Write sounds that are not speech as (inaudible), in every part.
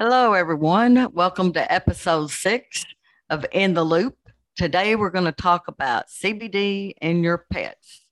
Hello, everyone. Welcome to episode six of In the Loop. Today, we're going to talk about CBD and your pets.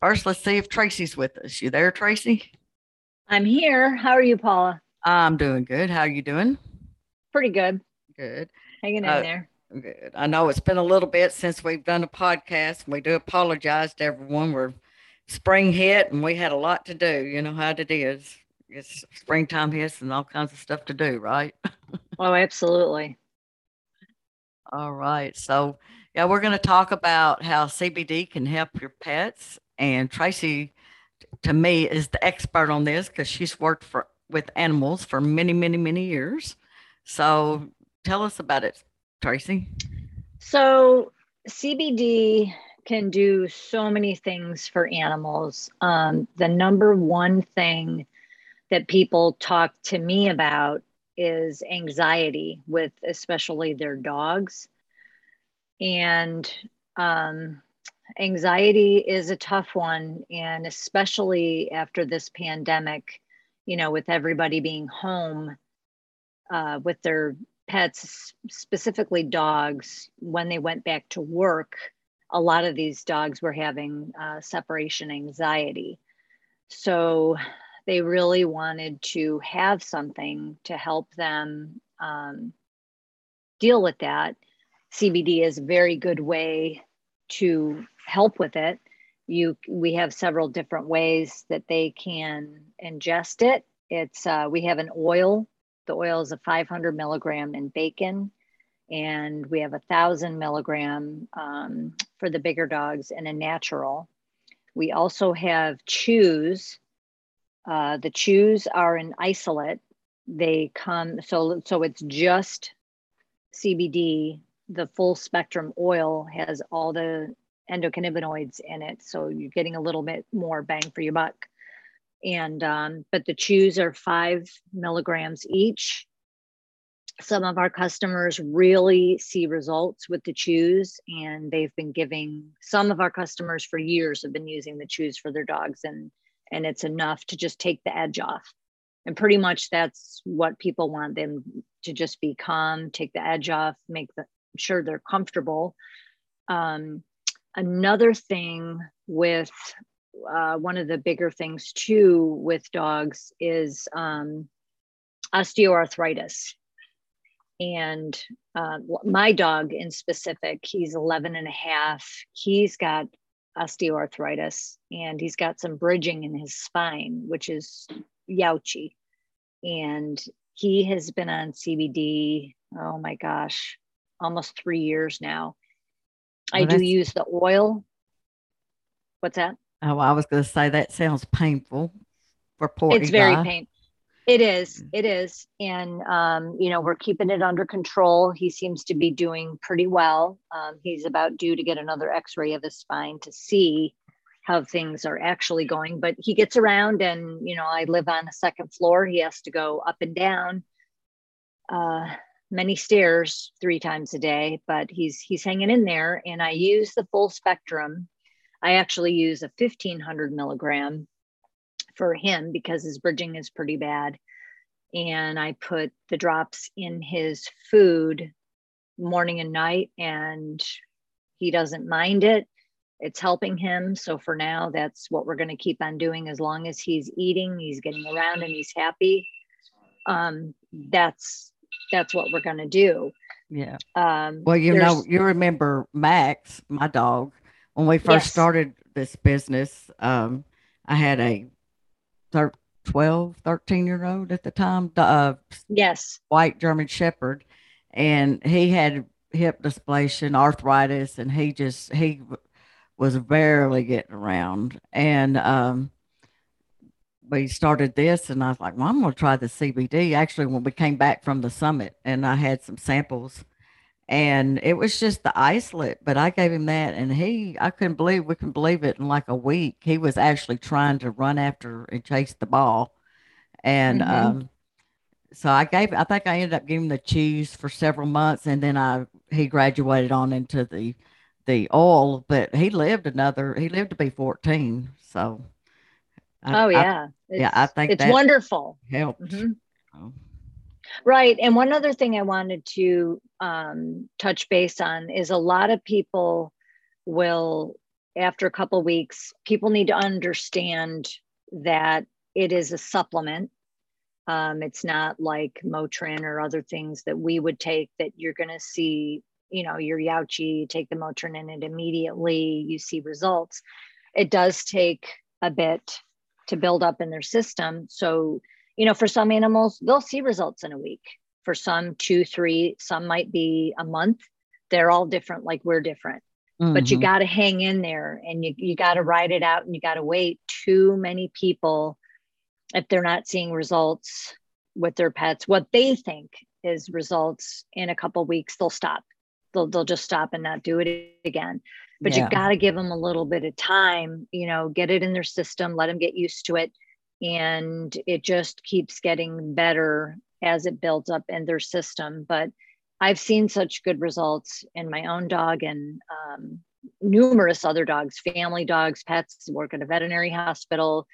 First, let's see if Tracy's with us. You there, Tracy? I'm here. How are you, Paula? I'm doing good. How are you doing? Pretty good. Good. Hanging in uh, there. Good. I know it's been a little bit since we've done a podcast. We do apologize to everyone. We're spring hit and we had a lot to do. You know how it is it's springtime hits and all kinds of stuff to do, right? (laughs) oh, absolutely. All right. So, yeah, we're going to talk about how CBD can help your pets. And Tracy, to me, is the expert on this because she's worked for with animals for many, many, many years. So, tell us about it, Tracy. So, CBD can do so many things for animals. Um, the number one thing that people talk to me about is anxiety with especially their dogs. And um, anxiety is a tough one and especially after this pandemic you know with everybody being home uh, with their pets specifically dogs when they went back to work a lot of these dogs were having uh, separation anxiety. So they really wanted to have something to help them um, deal with that. CBD is a very good way to help with it. You, we have several different ways that they can ingest it. It's uh, we have an oil. The oil is a 500 milligram in bacon, and we have a thousand milligram um, for the bigger dogs and a natural. We also have chews uh, the chews are an isolate. They come so so it's just CBD. The full spectrum oil has all the endocannabinoids in it, so you're getting a little bit more bang for your buck. And um, but the chews are five milligrams each. Some of our customers really see results with the chews, and they've been giving some of our customers for years have been using the chews for their dogs and and it's enough to just take the edge off. And pretty much that's what people want them to just be calm, take the edge off, make the, sure they're comfortable. Um, another thing with uh, one of the bigger things too with dogs is um, osteoarthritis. And uh, my dog in specific, he's 11 and a half. He's got osteoarthritis and he's got some bridging in his spine, which is youchy. And he has been on CBD, oh my gosh, almost three years now. Well, I do use the oil. What's that? Oh, I was going to say that sounds painful for poor. It's very painful. It is. Mm. It is. And, um, you know, we're keeping it under control. He seems to be doing pretty well. Um, he's about due to get another x ray of his spine to see how things are actually going. But he gets around, and, you know, I live on the second floor. He has to go up and down uh, many stairs three times a day, but he's he's hanging in there. And I use the full spectrum. I actually use a 1500 milligram for him because his bridging is pretty bad. And I put the drops in his food morning and night, and he doesn't mind it. It's helping him. So for now, that's what we're going to keep on doing. As long as he's eating, he's getting around, and he's happy. Um, that's that's what we're going to do. Yeah. Um, well, you know, you remember Max, my dog, when we first yes. started this business. Um, I had a thir- 12, 13 year old at the time. Uh, yes. White German Shepherd. And he had hip dysplasia and arthritis, and he just, he was barely getting around. And, um, we started this and I was like, well, I'm going to try the CBD. Actually, when we came back from the summit and I had some samples and it was just the isolate but i gave him that and he i couldn't believe we couldn't believe it in like a week he was actually trying to run after and chase the ball and mm-hmm. um so i gave i think i ended up giving him the chews for several months and then i he graduated on into the the oil but he lived another he lived to be 14 so I, oh yeah I, yeah i think it's wonderful helped mm-hmm. Right. And one other thing I wanted to um, touch base on is a lot of people will, after a couple weeks, people need to understand that it is a supplement. Um, it's not like Motrin or other things that we would take that you're going to see, you know, your Youchi, you take the Motrin and it immediately you see results. It does take a bit to build up in their system. So you know, for some animals, they'll see results in a week. For some, two, three, some might be a month. They're all different, like we're different. Mm-hmm. But you mm-hmm. got to hang in there and you, you got to ride it out and you got to wait. Too many people, if they're not seeing results with their pets, what they think is results in a couple weeks, they'll stop. They'll, they'll just stop and not do it again. But yeah. you got to give them a little bit of time, you know, get it in their system, let them get used to it and it just keeps getting better as it builds up in their system. But I've seen such good results in my own dog and um, numerous other dogs, family dogs, pets, work at a veterinary hospital.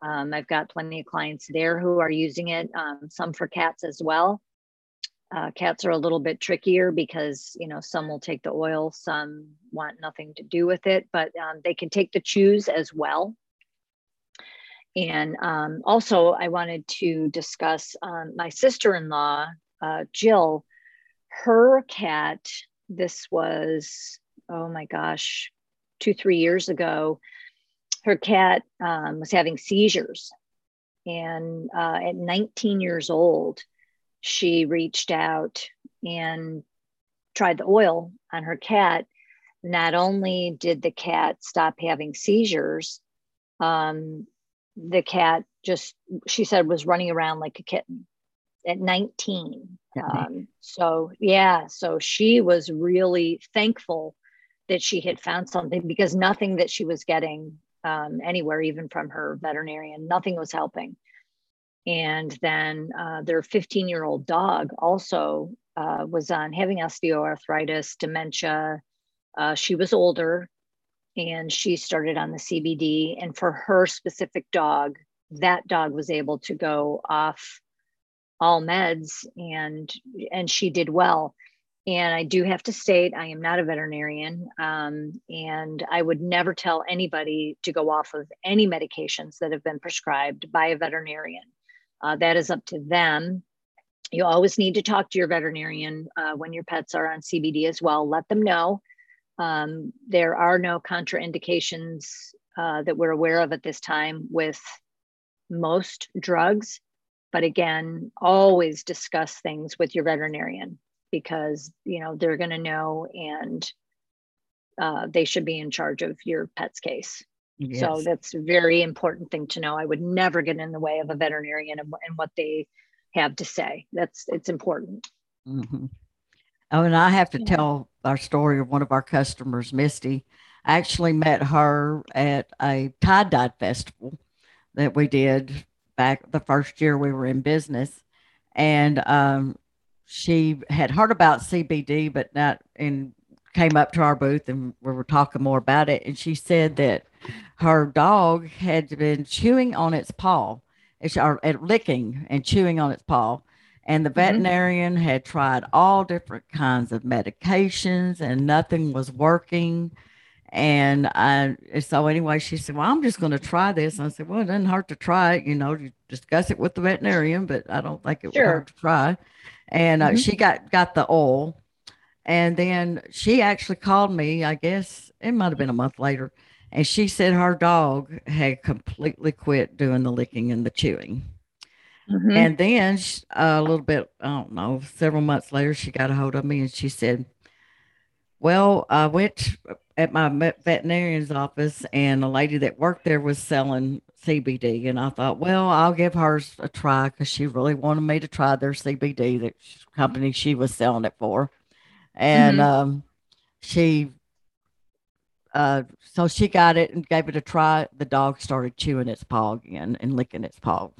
Um, I've got plenty of clients there who are using it, um, some for cats as well. Uh, cats are a little bit trickier because you know some will take the oil, some want nothing to do with it, but um, they can take the chews as well. And um, also, I wanted to discuss um, my sister in law, uh, Jill, her cat. This was, oh my gosh, two, three years ago. Her cat um, was having seizures. And uh, at 19 years old, she reached out and tried the oil on her cat. Not only did the cat stop having seizures, um, the cat just she said was running around like a kitten at 19 um, so yeah so she was really thankful that she had found something because nothing that she was getting um, anywhere even from her veterinarian nothing was helping. And then uh, their 15 year old dog also uh, was on having osteoarthritis dementia. Uh, she was older and she started on the CBD. And for her specific dog, that dog was able to go off all meds and and she did well. And i do have to state i am not a veterinarian um, and i would never tell anybody to go off of any medications that have been prescribed by a veterinarian. Uh, that is up to them. You always need to talk to your veterinarian uh, when your pets are on cbd as well. Let them know um, there are no contraindications uh, that we're aware of at this time with most drugs. But again, always discuss things with your veterinarian because you know they're going to know and uh, they should be in charge of your pet's case. Yes. So that's a very important thing to know. I would never get in the way of a veterinarian and, and what they have to say. That's it's important. Mm-hmm. Oh, and I have to yeah. tell our story of one of our customers, Misty. I actually met her at a tie dye festival that we did back the first year we were in business. And um, she had heard about CBD, but not, and came up to our booth and we were talking more about it. And she said that her dog had been chewing on its paw, or licking and chewing on its paw and the mm-hmm. veterinarian mm-hmm. had tried all different kinds of medications and nothing was working. And I, so anyway, she said, Well, I'm just going to try this. And I said, Well, it doesn't hurt to try it. You know, you discuss it with the veterinarian, but I don't think it sure. would hurt to try. And uh, mm-hmm. she got, got the oil. And then she actually called me, I guess it might have been a month later. And she said her dog had completely quit doing the licking and the chewing. Mm-hmm. And then uh, a little bit, I don't know, several months later, she got a hold of me and she said, Well, I went at my veterinarian's office and a lady that worked there was selling CBD. And I thought, well, I'll give hers a try because she really wanted me to try their CBD, that company she was selling it for. And mm-hmm. um, she, uh, so she got it and gave it a try. The dog started chewing its paw again and licking its paw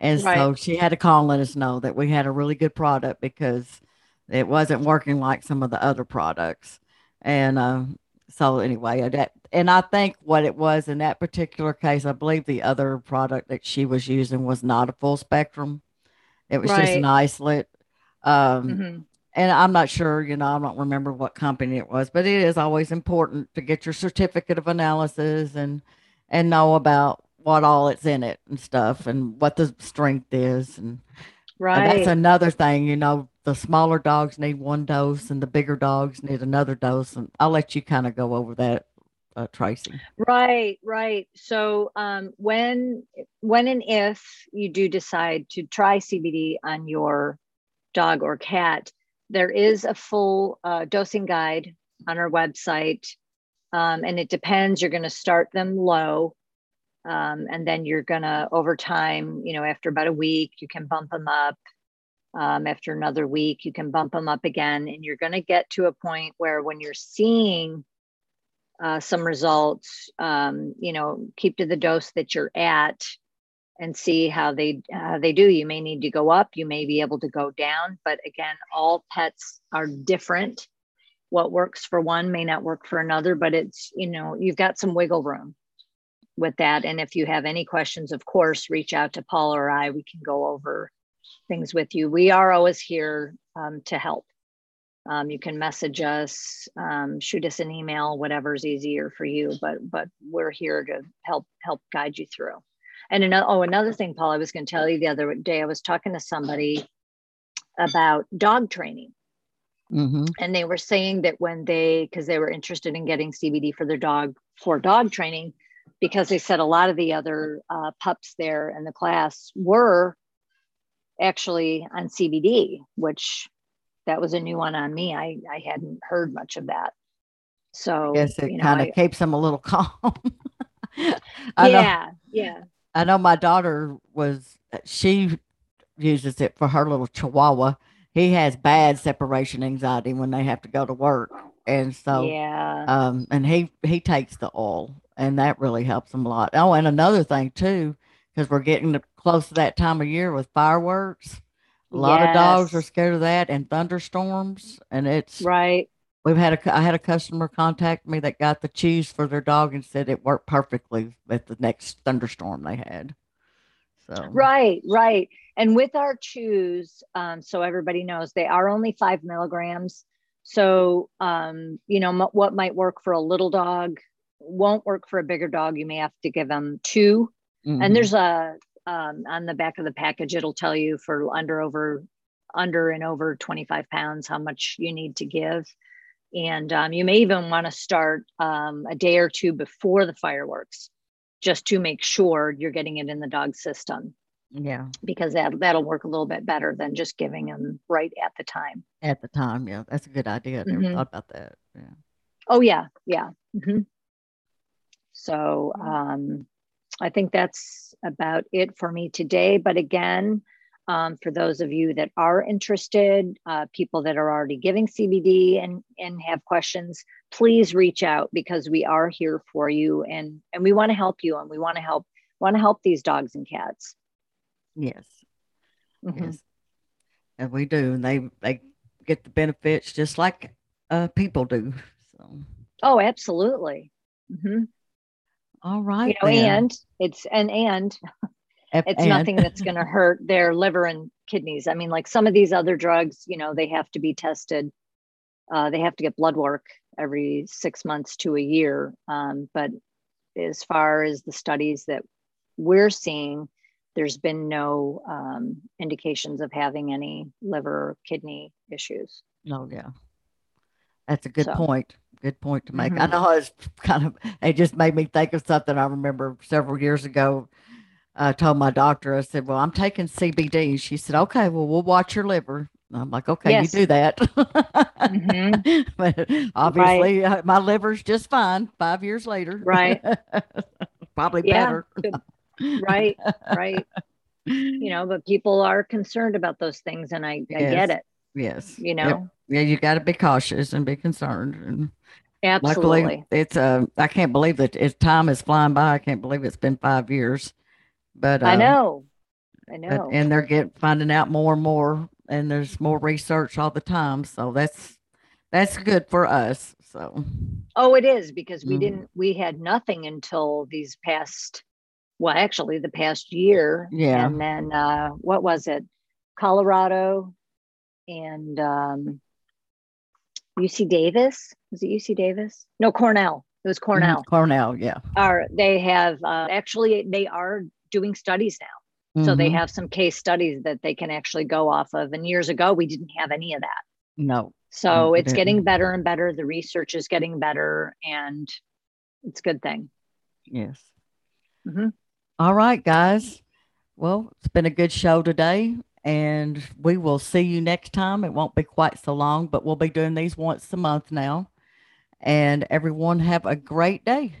and right. so she had to call and let us know that we had a really good product because it wasn't working like some of the other products. And uh, so anyway, that and I think what it was in that particular case, I believe the other product that she was using was not a full spectrum. It was just an isolate. Um, hmm and I'm not sure, you know, I don't remember what company it was, but it is always important to get your certificate of analysis and and know about what all it's in it and stuff and what the strength is and, and that's another thing, you know, the smaller dogs need one dose and the bigger dogs need another dose and I'll let you kind of go over that, uh, Tracy. Right, right. So um, when when and if you do decide to try CBD on your dog or cat, there is a full uh, dosing guide on our website, um, and it depends. You're going to start them low, um, and then you're going to over time, you know, after about a week, you can bump them up. Um, after another week, you can bump them up again, and you're going to get to a point where when you're seeing uh, some results, um, you know, keep to the dose that you're at and see how they uh, they do. You may need to go up, you may be able to go down, but again, all pets are different. What works for one may not work for another, but it's you know you've got some wiggle room with that. And if you have any questions, of course, reach out to Paul or I. We can go over things with you. We are always here um, to help. Um, you can message us, um, shoot us an email, whatever's easier for you. But but we're here to help help guide you through. And another oh another thing, Paul, I was going to tell you the other day. I was talking to somebody about dog training, Mm-hmm. and they were saying that when they because they were interested in getting CBD for their dog for dog training, because they said a lot of the other uh, pups there in the class were actually on CBD, which that was a new one on me. I I hadn't heard much of that. So I Guess it you know, kind of keeps them a little (laughs) calm. I know yeah, yeah, I know my daughter was she uses it for her little chihuahua. He has bad separation anxiety when they have to go to work. And so yeah, um and he he takes the oil and that really helps them a lot. Oh, and another thing too, because we're getting to, close to that time of year with fireworks. A lot of dogs are scared of that and thunderstorms and it's right. we've had a I had a customer contact me that got the chews for their dog and said it worked perfectly at the next thunderstorm they had. So Right, right. And with our chews, um, so everybody knows they are only five milligrams. So, um, you know, m- what might work for a little dog won't work for a bigger dog. You may have to give them two. And mhm. there's a, um, on the back of the package, it'll tell you for under over, under and over 25 pounds, how much you need to give. And um, you may even want to start um, a day or two before the fireworks just to make sure you're getting it in the dog system Yeah, because that that'll work a little bit better than just giving them right at the time. at the time, yeah, that's a good idea. I never hmm thought about that. Yeah. Oh yeah, yeah. hmm So Mm. um, I think that's about it for me today. But again, um, for those of you that are interested, uh, people that are already giving CBD and and have questions, please reach out because we are here for you and and we want to help you and we want to help want to help these dogs and cats. Yes, hmm yes, and we do. And they they get the benefits just like uh people do. So, Oh, absolutely. hmm all You know, and it's and and it's And nothing that's going to hurt their liver and kidneys. I mean, like some of these other drugs, you know, they have to be tested. Uh, they have to get blood work every six months to a year. Um, but as far as the studies that we're seeing, there's been no um, indications of having any liver or kidney issues. no, yeah, that's a good So, point. Good point to make. I mhm. know it's (laughs) kind of it just made me think of something I remember several years ago. I told my doctor, I said, Well, I'm taking CBD. She said, Okay, well, we'll watch your liver. And I'm like, Okay, you do that. hmm (laughs) but obviously, uh, my liver's just fine five years later. right, (laughs) Probably yeah, better. right, right. You know, but people are concerned about those things, and I I get it. yes. You Yep. Yeah, you got to be cautious and be concerned. And luckily, absolutely. it's uh, I can't believe that it's time is flying by. I can't believe it's been five years. But I uh, know, I but know. and they're getting finding out more and more, and there's more research all the time. So that's that's good for us. So Oh, it is because we mhm. didn't, we had nothing until these past, well, actually the past year. yeah, And then uh, what was it? Colorado, and um, UC Davis. Was it UC Davis? No, Cornell. It was Cornell. Mm, Cornell, yeah. Are they have uh, actually they are doing studies now. Mm-hmm. So they mm-hmm. have some case studies that they can actually go off of. And years ago, we didn't have any of that. No. So no, it's getting better and better. The research is getting better, and it's a good thing. Yes. Mm-hmm. All right, guys. Well, it's been a good show today, and we will see you next time. It won't be quite so long, but we'll be doing these once a month now. And everyone, have a great day.